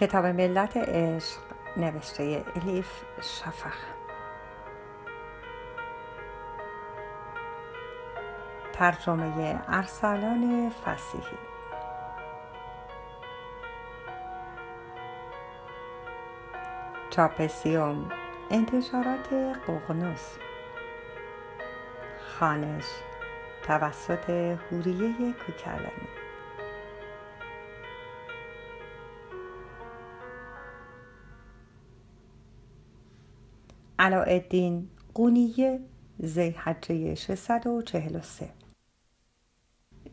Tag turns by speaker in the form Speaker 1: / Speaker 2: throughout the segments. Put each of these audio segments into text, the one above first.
Speaker 1: کتاب ملت عشق نوشته الیف شفق. ترجمه ارسلان فسیحی. چاپسیوم انتشارات قغنوس. خانش توسط هوریه کوکلانی. علاءالدین قونیه زیحجه 643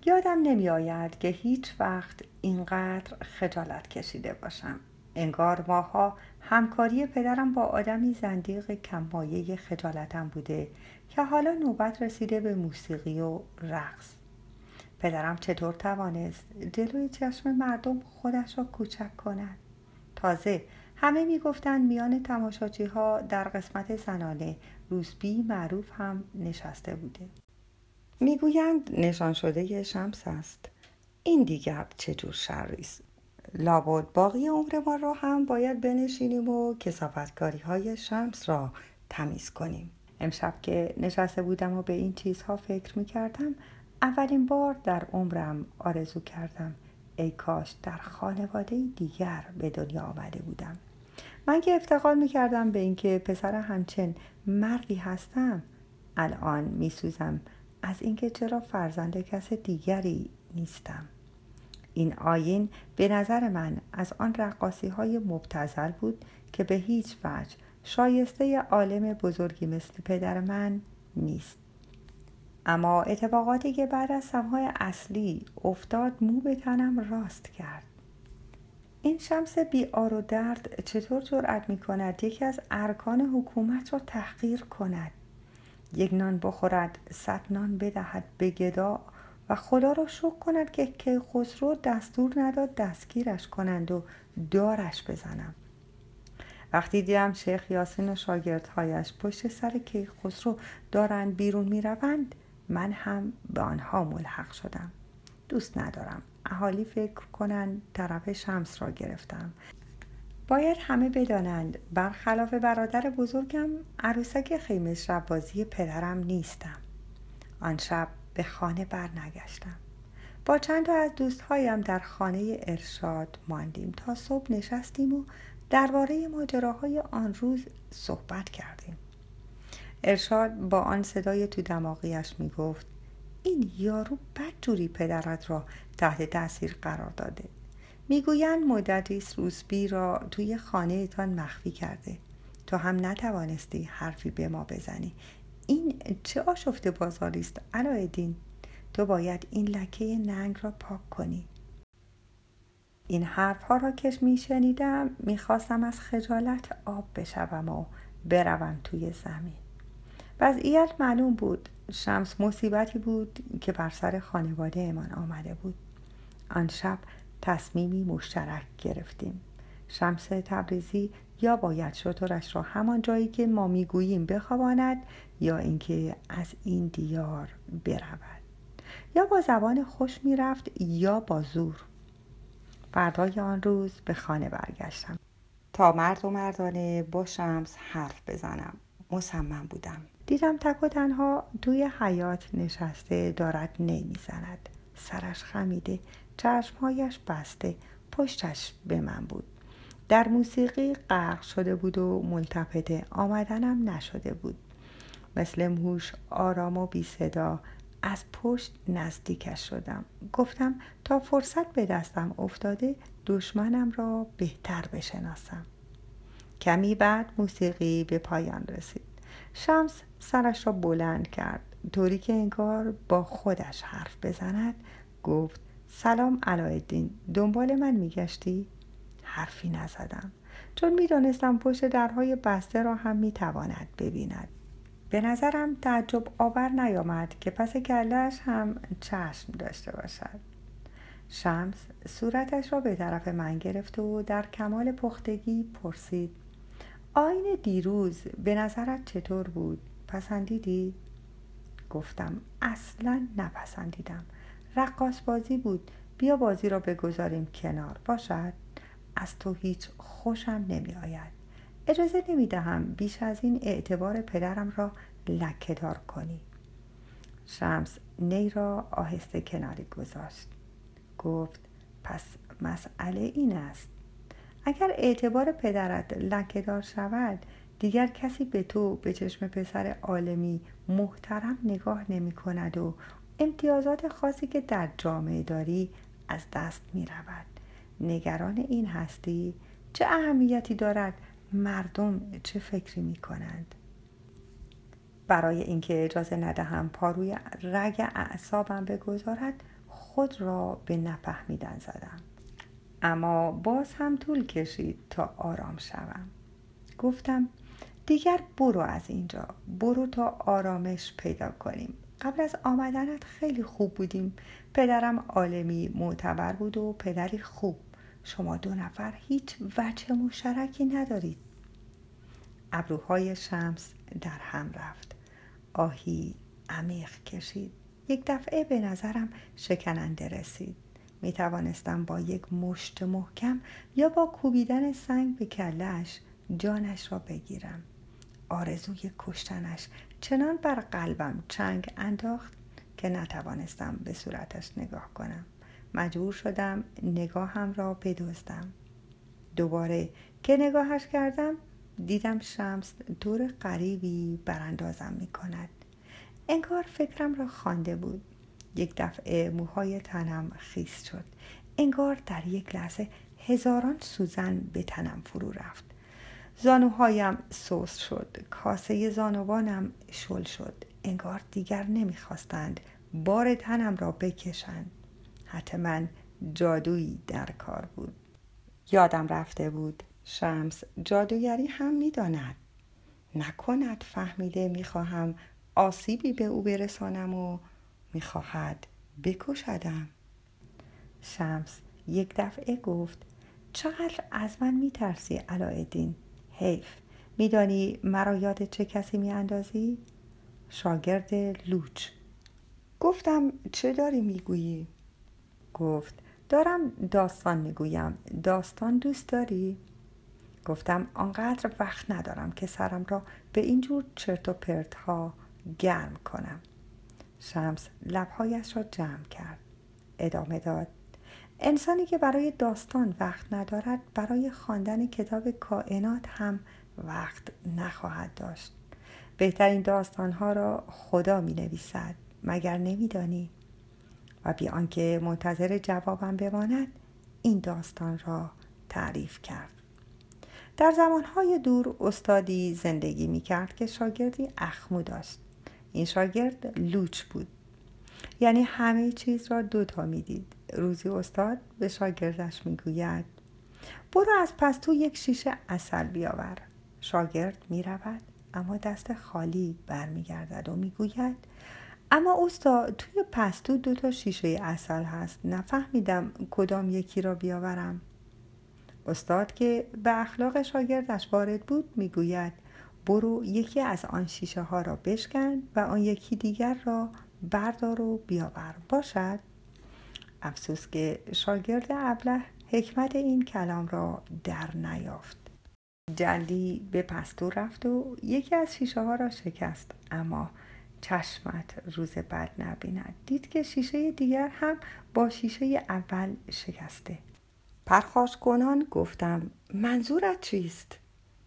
Speaker 1: یادم نمی آید که هیچ وقت اینقدر خجالت کشیده باشم. انگار ماها همکاری پدرم با آدمی زندیق کمایه خجالتم بوده که حالا نوبت رسیده به موسیقی و رقص. پدرم چطور توانست جلوی چشم مردم خودش را کوچک کند؟ تازه همه می‌گفتند میان تماشاچی ها در قسمت زنانه روسبی معروف هم نشسته بوده. می‌گویند نشان شده شمس است. این دیگر چجور است؟ لابد باقی عمر ما را هم باید بنشینیم و کسافتکاری های شمس را تمیز کنیم. امشب که نشسته بودم و به این چیزها فکر می کردم اولین بار در عمرم آرزو کردم ای کاش در خانواده دیگر به دنیا آمده بودم. من که افتخار می‌کردم به اینکه پسر همچن مردی هستم الان میسوزم. از اینکه چرا فرزند کس دیگری نیستم. این آین به نظر من از آن رقاسی های مبتزل بود که به هیچ وجه شایسته عالم بزرگی مثل پدر من نیست. اما اتفاقاتی که بعد از سمهای اصلی افتاد مو به تنم راست کرد. این شمس بیار و درد چطور جرأت می کند یکی از ارکان حکومت را تحقیر کند؟ یک نان بخورد صد نان بدهد به گدا و خدا را شکر کند که کیخسرو دستور نداد دستگیرش کنند و دارش بزنم. وقتی دیدم شیخ یاسین و شاگردهایش پشت سر کیخسرو دارند بیرون می‌روند من هم به آنها ملحق شدم. دوست ندارم. اهالی فکر کنند طرف شمس را گرفتم. باید همه بدانند برخلاف برادر بزرگم عروسک خیمه شب بازی پدرم نیستم. آن شب به خانه برنگشتم. با چند تا از دوستهایم در خانه ارشاد ماندیم تا صبح نشستیم و درباره ماجراهای آن روز صحبت کردیم. ارشاد با آن صدای تو دماغیش می گفت این یارو بدجوری پدرت را تحت تاثیر قرار داده. می‌گویند مدتی روسبی را توی خانه تان مخفی کرده. تو هم نتوانستی حرفی به ما بزنی. این چه آشفته بازاری است علایالدین؟ تو باید این لکه ننگ را پاک کنی. این حرفها را که میشنیدم می‌خواستم از خجالت آب بشوم و بروم توی زمین. وضعیت معلوم بود. شمس مصیبتی بود که بر سر خانواده امان آمده بود. آن شب تصمیمی مشترک گرفتیم. شمس تبریزی یا باید شطورش را همان جایی که ما می‌گوییم بخواباند یا اینکه از این دیار برود. یا با زبان خوش می‌رفت یا با زور. فردای آن روز به خانه برگشتم. تا مرد و مردانه با شمس حرف بزنم. مصمم بودم. دیدم تک و تنها توی حیات نشسته دارد نمی‌زند. سرش خمیده چشمهایش بسته پشتش به من بود. در موسیقی غرق شده بود و ملتفته آمدنم نشده بود. مثل موش آرام و بی صدا از پشت نزدیکش شدم. گفتم تا فرصت به دستم افتاده دشمنم را بهتر بشناسم. کمی بعد موسیقی به پایان رسید. شمس سرش را بلند کرد. طوری که انگار با خودش حرف بزند گفت سلام علایالدین دنبال من میگشتی؟ حرفی نزدم. چون می‌دانستم پشت درهای بسته را هم می‌تواند ببیند. به نظرم تعجب آور نیامد که پس کلش هم چشم داشته باشد. شمس صورتش را به طرف من گرفت و در کمال پختگی پرسید. آین دیروز به نظرت چطور بود؟ پسندیدی؟ گفتم اصلا نپسندیدم. رقاص بازی بود. بیا بازی را بگذاریم کنار. باشد؟ از تو هیچ خوشم نمی آید اجازه نمی دهم بیش از این اعتبار پدرم را لکهدار کنی. شمس نی را آهسته کناری گذاشت. گفت پس مسئله این است اگر اعتبار پدرت لکهدار شود دیگر کسی به تو به چشم پسر عالمی محترم نگاه نمی کند و امتیازات خاصی که در جامعه داری از دست می رود نگران این هستی چه اهمیتی دارد مردم چه فکری می کنند برای اینکه اجازه ندهم پاروی رگ اعصابم بگذارد خود را به نفهمیدن زدم. اما باز هم طول کشید تا آرام شوم. گفتم دیگر برو از اینجا. برو تا آرامش پیدا کنیم. قبل از آمدنت خیلی خوب بودیم. پدرم عالمی معتبر بود و پدری خوب. شما دو نفر هیچ وجه مشترکی ندارید. ابروهای شمس در هم رفت. آهی عمیق کشید. یک دفعه به نظرم شکننده رسید. می توانستم با یک مشت محکم یا با کوبیدن سنگ به کلش جانش را بگیرم. آرزوی کشتنش چنان بر قلبم چنگ انداخت که نتوانستم به صورتش نگاه کنم. مجبور شدم نگاهم را بدزدم. دوباره که نگاهش کردم دیدم شمس دور غریبی براندازم می کند انگار فکرم را خوانده بود. یک دفعه موهای تنم خیس شد. انگار در یک لحظه هزاران سوزن به تنم فرو رفت. زانوهایم سوس شد. کاسه زانوانم شل شد. انگار دیگر نمی‌خواستند بار تنم را بکشند. حتما جادویی در کار بود. یادم رفته بود. شمس جادوگری هم می‌داند. نکند فهمیده می‌خواهم آسیبی به او برسانم و می‌خواهد بکشدم. شمس یک دفعه گفت چقدر از من میترسی علایالدین حیف میدانی مرا یاد چه کسی میاندازی؟ شاگرد لوچ. گفتم چه داری می‌گویی؟ گفت دارم داستان می‌گویم. داستان دوست داری؟ گفتم آنقدر وقت ندارم که سرم را به اینجور چرت و پرت ها گرم کنم. شمس لبهایش را جمع کرد. ادامه داد انسانی که برای داستان وقت ندارد برای خواندن کتاب کائنات هم وقت نخواهد داشت. بهترین داستانها را خدا می نویسد مگر نمیدانی؟ و بی آنکه منتظر جوابم بماند این داستان را تعریف کرد. در زمانهای دور استادی زندگی می کرد که شاگردی اخمو داشت. این شاگرد لوچ بود. یعنی همه چیز را دوتا می‌دید. روزی استاد به شاگردش می‌گوید برو از پستو یک شیشه اصل بیاور. شاگرد می‌رود اما دست خالی برمیگردد و می‌گوید اما استاد توی پستو دو تا شیشه اصل هست. نفهمیدم کدام یکی را بیاورم. استاد که به اخلاق شاگردش وارد بود می‌گوید برو یکی از آن شیشه ها را بشکن و آن یکی دیگر را بردار و بیاور. باشد؟ افسوس که شاگرد ابله حکمت این کلام را در نیافت. جلدی به پستو رفت و یکی از شیشه ها را شکست اما چشمت روز بد نبیند. دید که شیشه دیگر هم با شیشه اول شکسته. پرخاش کنان گفتم منظورت چیست؟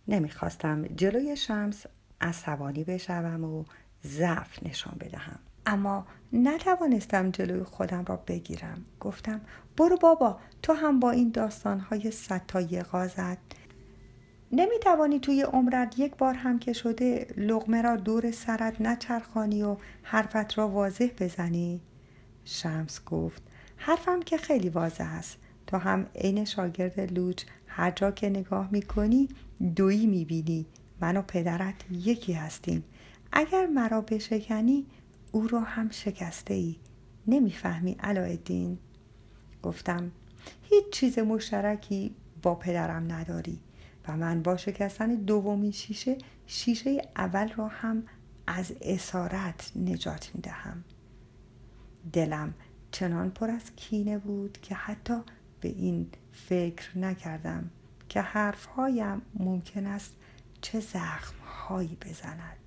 Speaker 1: نمی‌خواستم جلوی شمس عصبانی بشوم و ضعف نشان بدهم. اما نتوانستم جلوی خودم را بگیرم. گفتم برو بابا تو هم با این داستانهای ستای غازت نمی‌توانی توی عمرت یک بار هم که شده لغمه را دور سرت نچرخانی و حرفت را واضح بزنی؟ شمس گفت حرفم که خیلی واضح است. تو هم عین شاگرد لوچ هر جا که نگاه می‌کنی دویی می‌بینی. من و پدرت یکی هستیم. اگر مرا بشکنی او را هم شکسته ای نمی‌فهمی علایالدین گفتم هیچ چیز مشترکی با پدرم نداری و من با شکستن دومین شیشه شیشه اول را هم از اسارت نجات می دهم دلم چنان پر از کینه بود که حتی به این فکر نکردم که حرفهایم ممکن است چه زخمهایی بزند.